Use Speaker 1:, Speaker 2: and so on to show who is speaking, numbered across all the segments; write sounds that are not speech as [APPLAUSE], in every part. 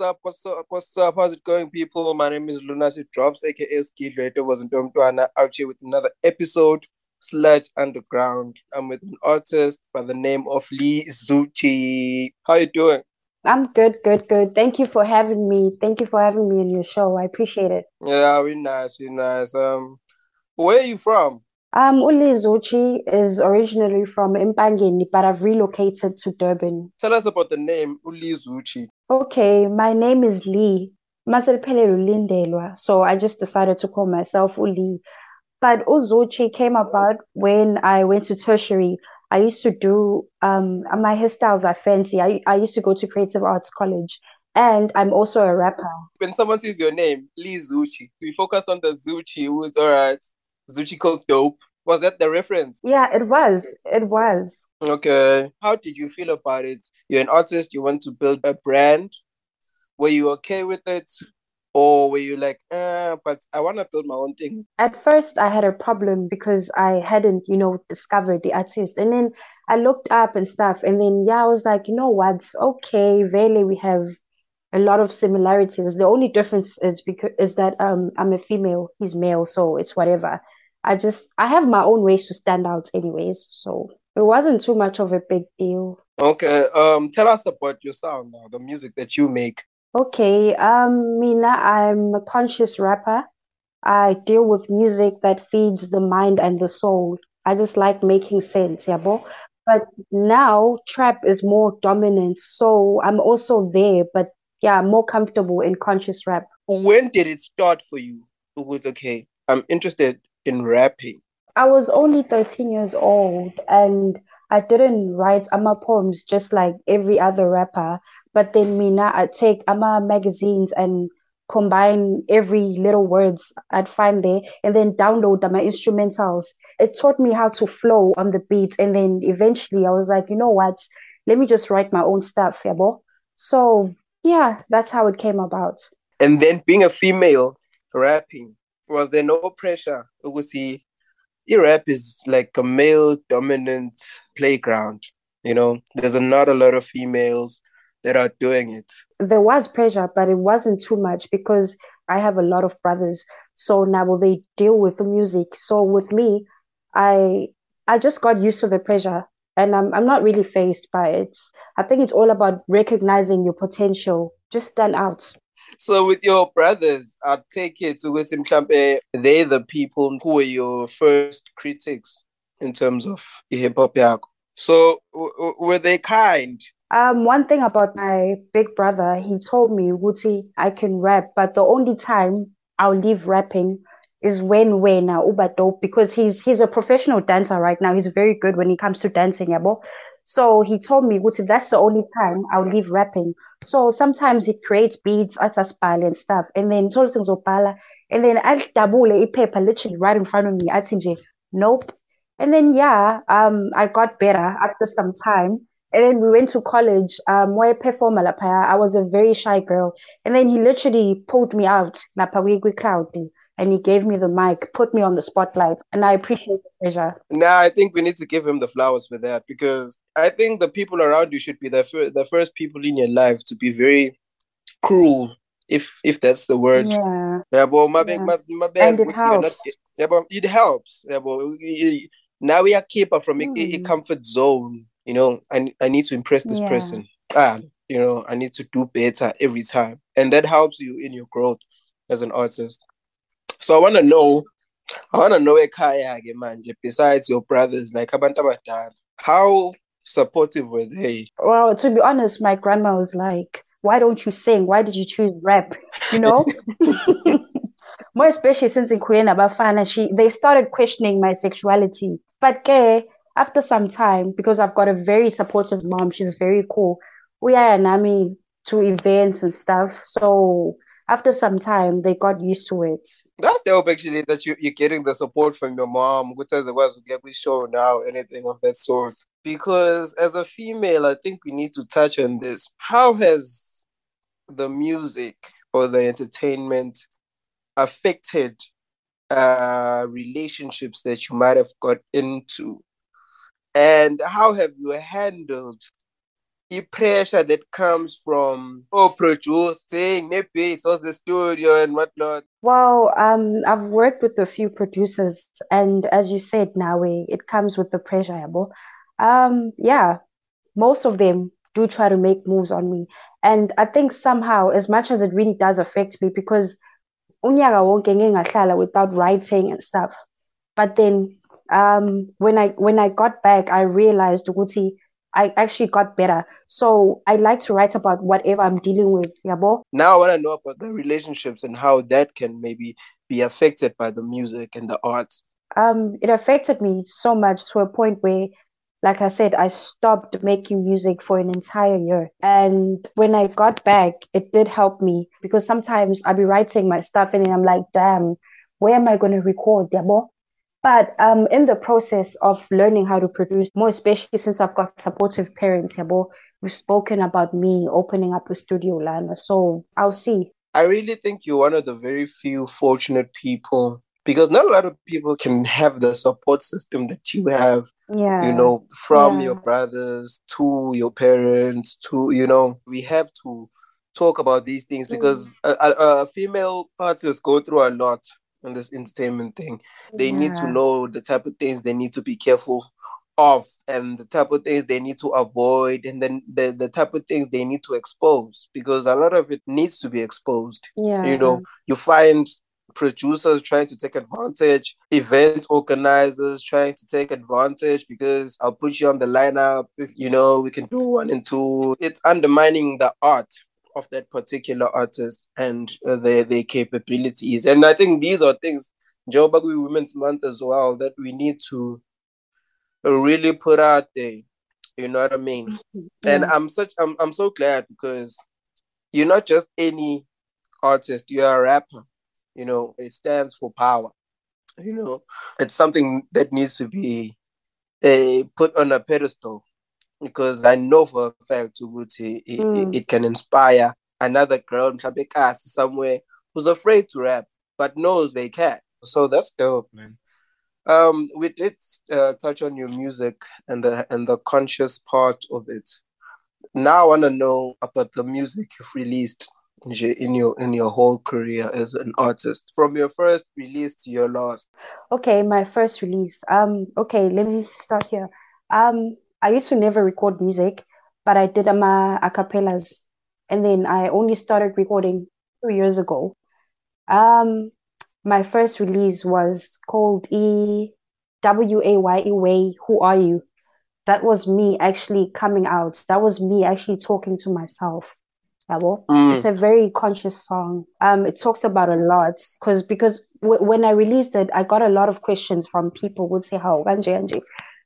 Speaker 1: up? What's up? What's up? How's it going, people? My name is Lunacy Drops, aka Skidra. It wasn't Mtwana out here with another episode, Sludge Underground. I'm with an artist by the name of Lee Zuchi. How you doing?
Speaker 2: I'm good, good, good. Thank you for having me. Thank you for having me on your show. I appreciate it.
Speaker 1: Yeah, we nice, we nice. Um, where are you from?
Speaker 2: Um, Uli Zuchi is originally from Empangeni, but I've relocated to Durban.
Speaker 1: Tell us about the name Uli Zuchi.
Speaker 2: Okay, my name is Lee. So I just decided to call myself Uli. But Uzuchi came about when I went to tertiary. I used to do um my hairstyles are fancy. I, I used to go to creative arts college and I'm also a rapper.
Speaker 1: When someone sees your name, Lee Zuchi, we focus on the Zuchi who's all right. Zuchi called dope. Was that the reference?
Speaker 2: Yeah, it was. It was.
Speaker 1: Okay. How did you feel about it? You're an artist, you want to build a brand. Were you okay with it? Or were you like, uh, but I want to build my own thing?
Speaker 2: At first, I had a problem because I hadn't, you know, discovered the artist. And then I looked up and stuff. And then, yeah, I was like, you know what? Okay, really, we have a lot of similarities. The only difference is because is that um I'm a female, he's male, so it's whatever. I just I have my own ways to stand out anyways, so it wasn't too much of a big deal.
Speaker 1: Okay, um tell us about your sound now, the music that you make.
Speaker 2: Okay, um Mina, I'm a conscious rapper. I deal with music that feeds the mind and the soul. I just like making sense, yeah, bo. But now trap is more dominant, so I'm also there, but yeah, more comfortable in conscious rap.
Speaker 1: When did it start for you? It was okay. I'm interested in rapping.
Speaker 2: I was only 13 years old and I didn't write ama poems just like every other rapper. But then me now I take ama magazines and combine every little words I'd find there and then download my instrumentals. It taught me how to flow on the beats. And then eventually I was like, you know what? Let me just write my own stuff, yabo. So yeah, that's how it came about.
Speaker 1: And then being a female rapping, was there no pressure? see, rap is like a male dominant playground. You know, there's not a lot of females that are doing it.
Speaker 2: There was pressure, but it wasn't too much because I have a lot of brothers. So now they deal with the music. So with me, I I just got used to the pressure and I'm I'm not really phased by it. I think it's all about recognizing your potential. Just stand out.
Speaker 1: So with your brothers, I take it to Mhlampe, they're the people who were your first critics in terms of hip hop So w- were they kind?
Speaker 2: Um, one thing about my big brother, he told me, Wuti, I can rap, but the only time I'll leave rapping is when when now uba dope because he's he's a professional dancer right now. He's very good when it comes to dancing, yabo. So he told me, Wuti, that's the only time I'll leave rapping. So sometimes he creates beats, ataspal and stuff, and then told ngizobhala, and then I'll double paper literally right in front of me. I think, nope. And then yeah, um, I got better after some time. And then we went to college. Um, where I perform I was a very shy girl. And then he literally pulled me out, napawigwi crowd and he gave me the mic, put me on the spotlight, and I appreciate the pleasure.
Speaker 1: Now I think we need to give him the flowers for that because I think the people around you should be the fir- the first people in your life to be very cruel, if if that's the word.
Speaker 2: Yeah.
Speaker 1: Yeah, but my yeah. my, my
Speaker 2: bad. And it helps. Not,
Speaker 1: yeah, but it helps. Yeah, but now we are keeper from mm. a, a, comfort zone. You know, I I need to impress this yeah. person. Ah, you know, I need to do better every time, and that helps you in your growth as an artist. So I want to know, I want to know ekhaya ke manje besides your brothers like abantu abadala. How supportive were they?
Speaker 2: Well, to be honest, my grandma was like, "Why don't you sing? Why did you choose rap?" You know. [LAUGHS] More especially since in Korean Abafana, she they started questioning my sexuality. But ke, after some time, because I've got a very supportive mom, she's very cool. We are Nami to events and stuff. So after some time they got used to it.
Speaker 1: That's the hope actually that you, you're getting the support from your mom, which as it was get we show now, anything of that sort. Because as a female, I think we need to touch on this. How has the music or the entertainment affected uh relationships that you might have got into? And how have you handled the pressure that comes from oh producing, maybe or the studio and whatnot?
Speaker 2: Well, um, I've worked with a few producers, and as you said, now it comes with the pressure. Um, yeah, most of them do try to make moves on me, and I think somehow, as much as it really does affect me, because unyaka wonke without writing and stuff, but then um, when I when I got back, I realized Guti, I actually got better. So I like to write about whatever I'm dealing with, Yabo.
Speaker 1: Now I want to know about the relationships and how that can maybe be affected by the music and the arts.
Speaker 2: Um, it affected me so much to a point where, like I said, I stopped making music for an entire year. And when I got back, it did help me because sometimes I'll be writing my stuff and I'm like, damn, where am I going to record, Yabo? But um, in the process of learning how to produce, more especially since I've got supportive parents, Yabo, we've spoken about me opening up a studio, Lana. So I'll see.
Speaker 1: I really think you're one of the very few fortunate people because not a lot of people can have the support system that you have.
Speaker 2: Yeah.
Speaker 1: You know, from yeah. your brothers to your parents to, you know, we have to talk about these things because mm. a, a, a female artists go through a lot in this entertainment thing. They yeah. need to know the type of things they need to be careful of and the type of things they need to avoid and then the, the type of things they need to expose because a lot of it needs to be exposed.
Speaker 2: Yeah.
Speaker 1: You know, you find producers trying to take advantage, event organizers trying to take advantage because I'll put you on the lineup if you know we can do one and two. It's undermining the art of that particular artist and uh, their their capabilities. And I think these are things, Joe Bagui Women's Month as well, that we need to really put out there. You know what I mean? Yeah. And I'm such I'm I'm so glad because you're not just any artist, you're a rapper. You know, it stands for power. You know, it's something that needs to be uh, put on a pedestal because I know for a fact Uguti it, mm. it, can inspire another girl somewhere who's afraid to rap but knows they can. So that's dope, man. Um, we did uh, touch on your music and the and the conscious part of it. Now I want to know about the music you've released in your in your whole career as an artist, from your first release to your last.
Speaker 2: Okay, my first release. Um, okay, let me start here. Um, I used to never record music, but I did my a cappellas, and then I only started recording two years ago. Um, my first release was called E W A Y E Way. Who are you? That was me actually coming out. That was me actually talking to myself. Mm. It's a very conscious song. Um, it talks about a lot because because w- when I released it, I got a lot of questions from people would say how Anje Anje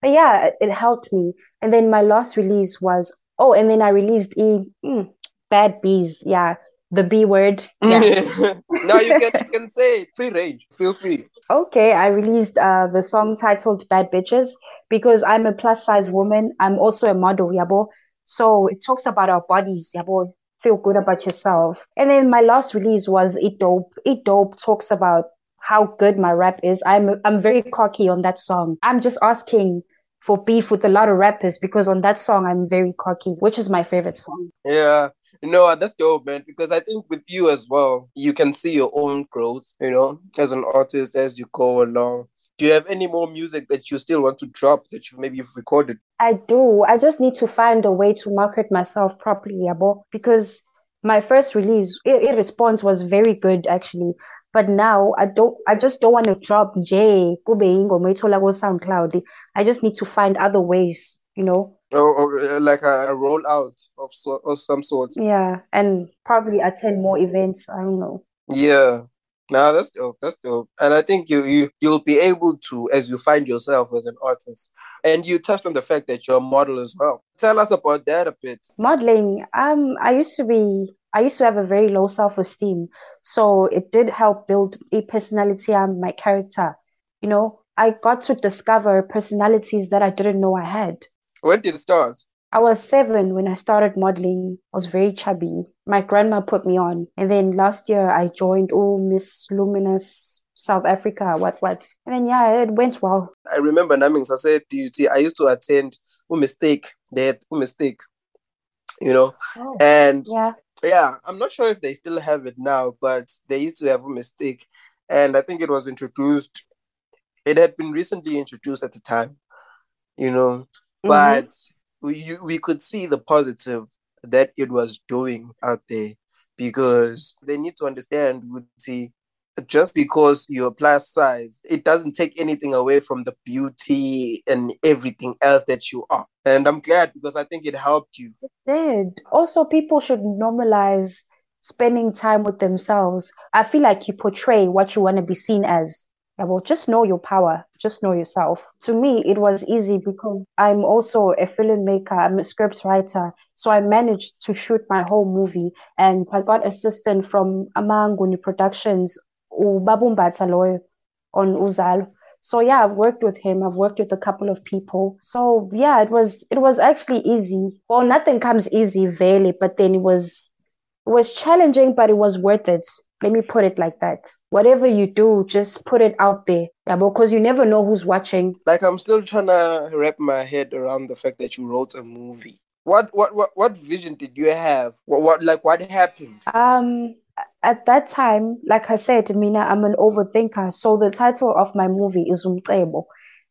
Speaker 2: but yeah, it helped me. And then my last release was oh, and then I released E mm, Bad Bees. Yeah, the B word.
Speaker 1: Yeah. [LAUGHS] now you can, you can say it. free range. Feel free.
Speaker 2: Okay, I released uh, the song titled Bad Bitches because I'm a plus size woman. I'm also a model, yabo. So it talks about our bodies, yabo. Feel good about yourself. And then my last release was It Dope. It Dope talks about how good my rap is. I'm I'm very cocky on that song. I'm just asking for beef with a lot of rappers because on that song I'm very cocky, which is my favorite song.
Speaker 1: Yeah. No, know, that's dope, man, because I think with you as well, you can see your own growth, you know, as an artist as you go along. Do you have any more music that you still want to drop that you maybe you've recorded?
Speaker 2: I do. I just need to find a way to market myself properly, Yabo, because my first release, it, it response was very good actually. But now I don't I just don't want to drop J kube ingoma ithola go SoundCloud. I just need to find other ways, you know.
Speaker 1: Or, or uh, like a, a rollout of so, of some sort.
Speaker 2: Yeah, and probably attend more events. I don't know.
Speaker 1: Yeah. No, that's dope. That's dope. And I think you you you'll be able to as you find yourself as an artist. And you touched on the fact that you're a model as well. Tell us about that a bit.
Speaker 2: Modeling. Um, I used to be I used to have a very low self-esteem. So it did help build a personality and my character. You know, I got to discover personalities that I didn't know I had.
Speaker 1: When did it start?
Speaker 2: I was seven when I started modeling. I was very chubby. My grandma put me on. And then last year I joined Oh Miss Luminous South Africa, what what. And then yeah, it went well.
Speaker 1: I remember Namings, I said to you, see, I used to attend Oh Mistake, that Oh Mistake. you know.
Speaker 2: Oh,
Speaker 1: and
Speaker 2: yeah,
Speaker 1: yeah, I'm not sure if they still have it now, but they used to have a mistake, and I think it was introduced. It had been recently introduced at the time, you know, mm-hmm. We we could see the positive that it was doing out there because they need to understand see just because you're plus size, it doesn't take anything away from the beauty and everything else that you are. And I'm glad because I think it helped you.
Speaker 2: It did. Also, people should normalize spending time with themselves. I feel like you portray what you want to be seen as. Yeah, well, just know your power, just know yourself. To me, it was easy because I'm also a filmmaker, I'm a script writer. So I managed to shoot my whole movie. And I got assistance from Amanguni Productions ubabumbatha loyo on uzalo so yeah i've worked with him. I've worked with a couple of people. So yeah it was it was actually easy. Well nothing comes easy really but then it was it was challenging but it was worth it let me put it like that. Whatever you do just put it out there. Yeah because you never know who's watching.
Speaker 1: Like i'm still trying to wrap my head around the fact that you wrote a movie. What what what, what vision did you have? What, what like what happened?
Speaker 2: Um at that time, like I said, Mina, I'm an overthinker. So the title of my movie is Umcebo.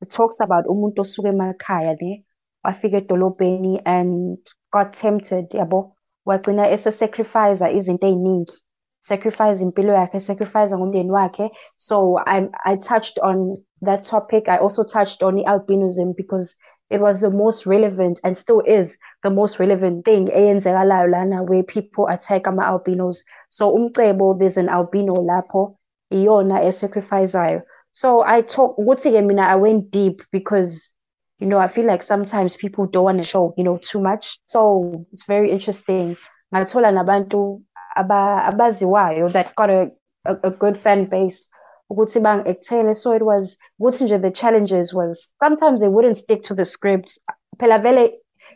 Speaker 2: It talks about umuntu osuke emakhaya ne wafika edolobheni and got tempted yabo? Wagcina ese-sacrifice izinto ey'ningi sacrifice impilo yakhe sacrifice ngomndeni wakhe. So I, I touched on that topic. I also touched on albinism because it was the most relevant and still is the most relevant thing eyenzekalayo lana where people attack ama-albinos. So umcebo there's an albino lapho iyona esacrificeayo. So i talk ukuthi-ke mina i went deep because you know i feel like sometimes people don't want to show you know too much. So it's very interesting. Ngathola nabantu abaziwayo that got a, a, a good fan base. Ukuthi bangi-actele so it was ukuthi nje the challenges was sometimes they wouldn't stick to the script. Phela vele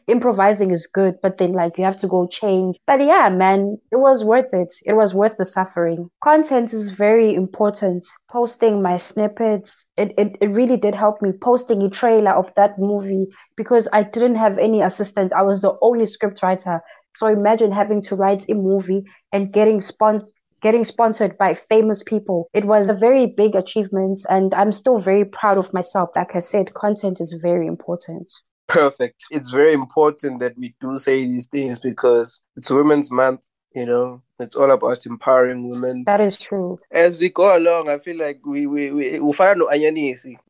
Speaker 2: improvising is good but then like you have to go change. But yeah man it was worth it. It was worth the suffering. Content is very important. Posting my snippets it, it, it really did help me. Posting a trailer of that movie because i didn't have any assistance. I was the only script writer so imagine having to write a movie and getting sponsored getting sponsored by famous people. It was a very big achievement, and I'm still very proud of myself. Like I said, content is very important.
Speaker 1: Perfect. It's very important that we do say these things because it's Women's Month. You know, it's all about empowering women.
Speaker 2: That is true.
Speaker 1: As we go along, I feel like we we we we find no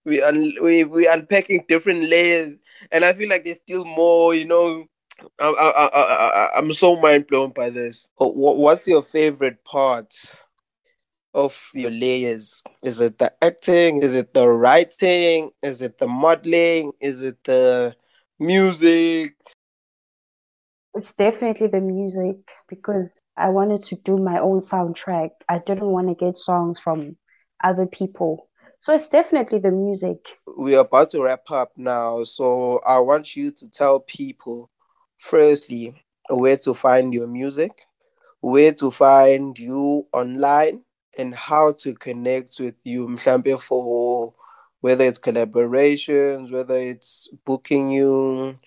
Speaker 1: We un, we we unpacking different layers, and I feel like there's still more. You know, I, I, I, I'm so mind blown by this. Oh, what's your favorite part of your layers? Is it the acting? Is it the writing? Is it the modeling? Is it the music?
Speaker 2: It's definitely the music because I wanted to do my own soundtrack. I didn't want to get songs from other people. So it's definitely the music.
Speaker 1: We're about to wrap up now. So I want you to tell people firstly, where to find your music, where to find you online, and how to connect with you. Mhlambe for whether it's collaborations, whether it's booking you,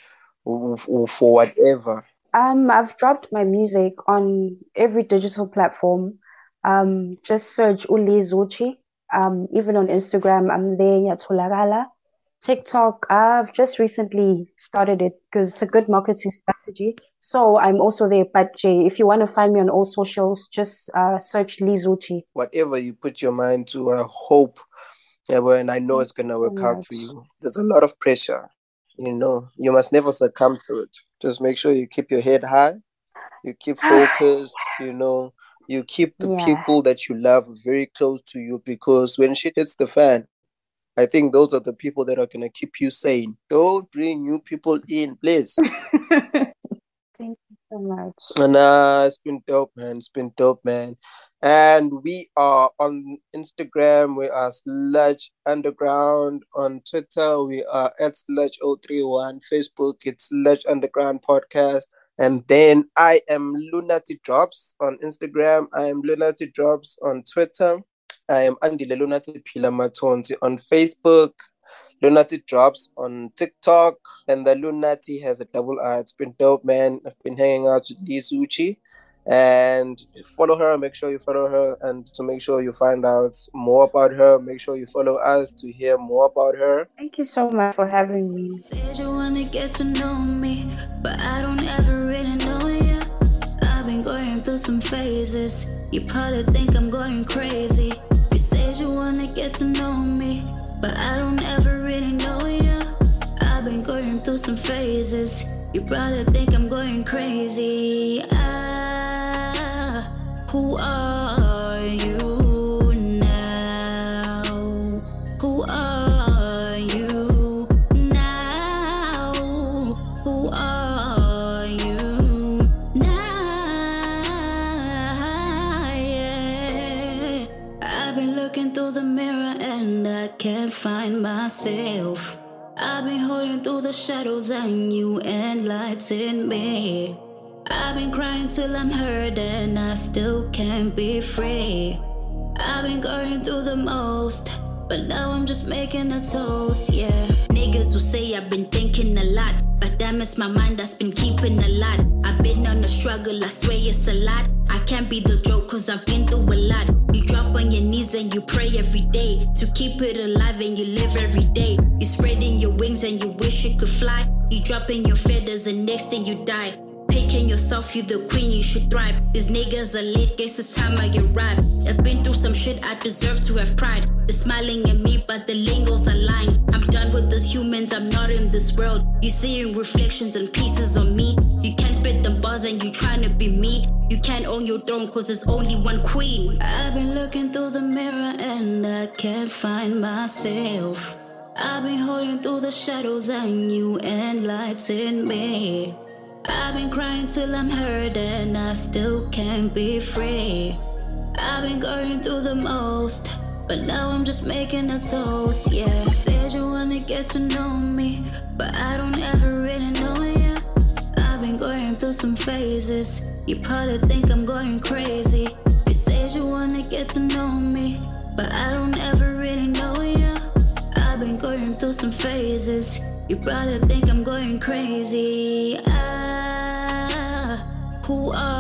Speaker 1: or, or for whatever.
Speaker 2: Um, I've dropped my music on every digital platform. Um, just search Uli Zuchi. Um, even on Instagram, I'm there, Yatulagala. TikTok, I've just recently started it because it's a good marketing strategy. So I'm also there. But Jay, if you want to find me on all socials, just uh, search Lizuchi.
Speaker 1: Whatever you put your mind to, I hope, and I know it's gonna work out for you. There's a lot of pressure, you know. You must never succumb to it. Just make sure you keep your head high, you keep [SIGHS] focused, you know. You keep the yeah. people that you love very close to you because when shit hits the fan, I think those are the people that are going to keep you sane. Don't bring new people in, please. [LAUGHS]
Speaker 2: Thank you so much.
Speaker 1: And uh, it's been dope, man. It's been dope, man. And we are on Instagram. We are Sludge Underground. On Twitter, we are at Sludge031. Facebook, it's Sludge Underground Podcast. And then I am Lunatic Drops on Instagram. I am Lunatic Drops on Twitter. I am Andy Lelunati Pila Matonzi on Facebook. Lunati drops on TikTok, and the Lunati has a double R. It's been dope, man. I've been hanging out with Lee Zuchi. And follow her. Make sure you follow her. And to make sure you find out more about her make sure you follow us to hear more about her.
Speaker 2: Thank you so much for having me.
Speaker 3: Said you want to get to know me but i don't ever really know you i've been going through some phases. You probably think i'm going crazy. you said you want to get to know me but i don't ever really know you i've been going through some phases. You probably think i'm going crazy. I who are looking through the mirror and I can't find myself. I've been holding through the shadows and you enlighten me. I've been crying till I'm hurt and I still can't be free. I've been going through the most, but now I'm just making a toast, yeah. Niggas will say I've been thinking a lot, but damn, it's my mind that's been keeping a lot. I've been on a struggle, I swear it's a lot. I can't be the joke cause I've been through a lot. You drop on your knees and you pray every day to keep it alive and you live every day. You spreading your wings and you wish you could fly. You dropping your feathers and next thing you die. Yourself, you the queen, you should thrive. These niggas are late, guess it's time I arrive. I've been through some shit, I deserve to have pride. They're smiling at me, but the lingos are lying. I'm done with those humans, I'm not in this world. You seeing reflections and pieces on me. You can't spit the bars and you trying to be me. You can't own your throne cause there's only one queen. I've been looking through the mirror and I can't find myself. I've been holding through the shadows and you enlighten me. I've been crying till I'm hurt and I still can't be free. I've been going through the most, but now I'm just making a toast, yeah. Said you wanna get to know me, but I don't ever really know you. I've been going through some phases, you probably think I'm going crazy. You said you wanna get to know me, but I don't ever really know you. Going through some phases, you probably think I'm going crazy. I who are